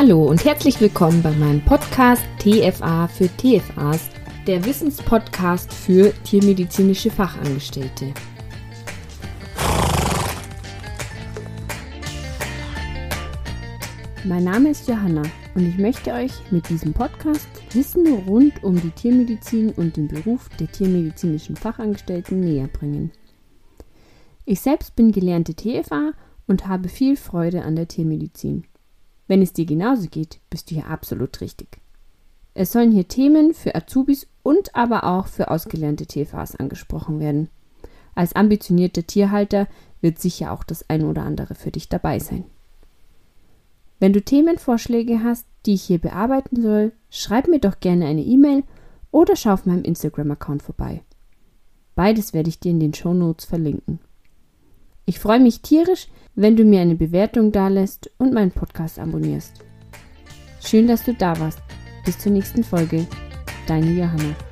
Hallo und herzlich willkommen bei meinem Podcast TFA für TFAs, der Wissenspodcast für tiermedizinische Fachangestellte. Mein Name ist Johanna und ich möchte euch mit diesem Podcast Wissen rund um die Tiermedizin und den Beruf der tiermedizinischen Fachangestellten näher bringen. Ich selbst bin gelernte TFA und habe viel Freude an der Tiermedizin. Wenn es dir genauso geht, bist du hier absolut richtig. Es sollen hier Themen für Azubis und aber auch für ausgelernte TFAs angesprochen werden. Als ambitionierter Tierhalter wird sicher auch das ein oder andere für dich dabei sein. Wenn du Themenvorschläge hast, die ich hier bearbeiten soll, schreib mir doch gerne eine E-Mail oder schau auf meinem Instagram-Account vorbei. Beides werde ich dir in den Show Notes verlinken. Ich freue mich tierisch, wenn du mir eine Bewertung dalässt und meinen Podcast abonnierst. Schön, dass du da warst. Bis zur nächsten Folge. Deine Johanna.